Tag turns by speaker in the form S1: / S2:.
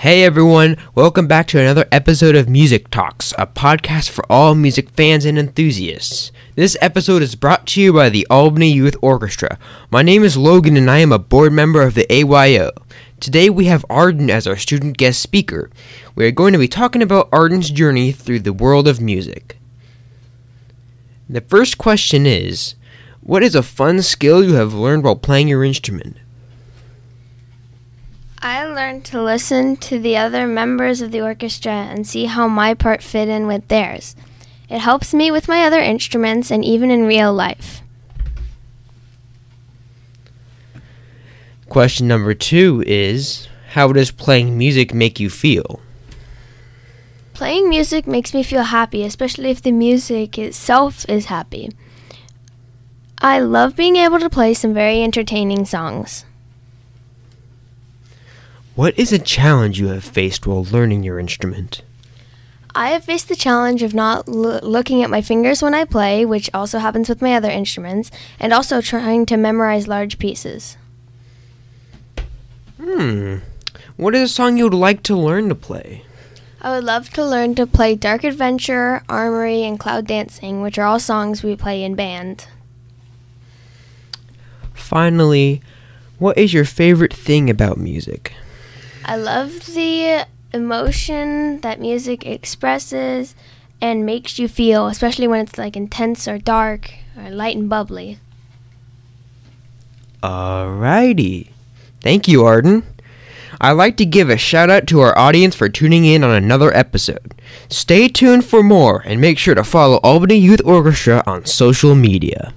S1: Hey everyone, welcome back to another episode of Music Talks, a podcast for all music fans and enthusiasts. This episode is brought to you by the Albany Youth Orchestra. My name is Logan and I am a board member of the AYO. Today we have Arden as our student guest speaker. We are going to be talking about Arden's journey through the world of music. The first question is What is a fun skill you have learned while playing your instrument?
S2: I learned to listen to the other members of the orchestra and see how my part fit in with theirs. It helps me with my other instruments and even in real life.
S1: Question number two is How does playing music make you feel?
S2: Playing music makes me feel happy, especially if the music itself is happy. I love being able to play some very entertaining songs.
S1: What is a challenge you have faced while learning your instrument?
S2: I have faced the challenge of not l- looking at my fingers when I play, which also happens with my other instruments, and also trying to memorize large pieces.
S1: Hmm. What is a song you would like to learn to play?
S2: I would love to learn to play Dark Adventure, Armory, and Cloud Dancing, which are all songs we play in band.
S1: Finally, what is your favorite thing about music?
S2: I love the emotion that music expresses and makes you feel, especially when it's like intense or dark or light and bubbly.
S1: Alrighty. Thank you, Arden. I'd like to give a shout out to our audience for tuning in on another episode. Stay tuned for more and make sure to follow Albany Youth Orchestra on social media.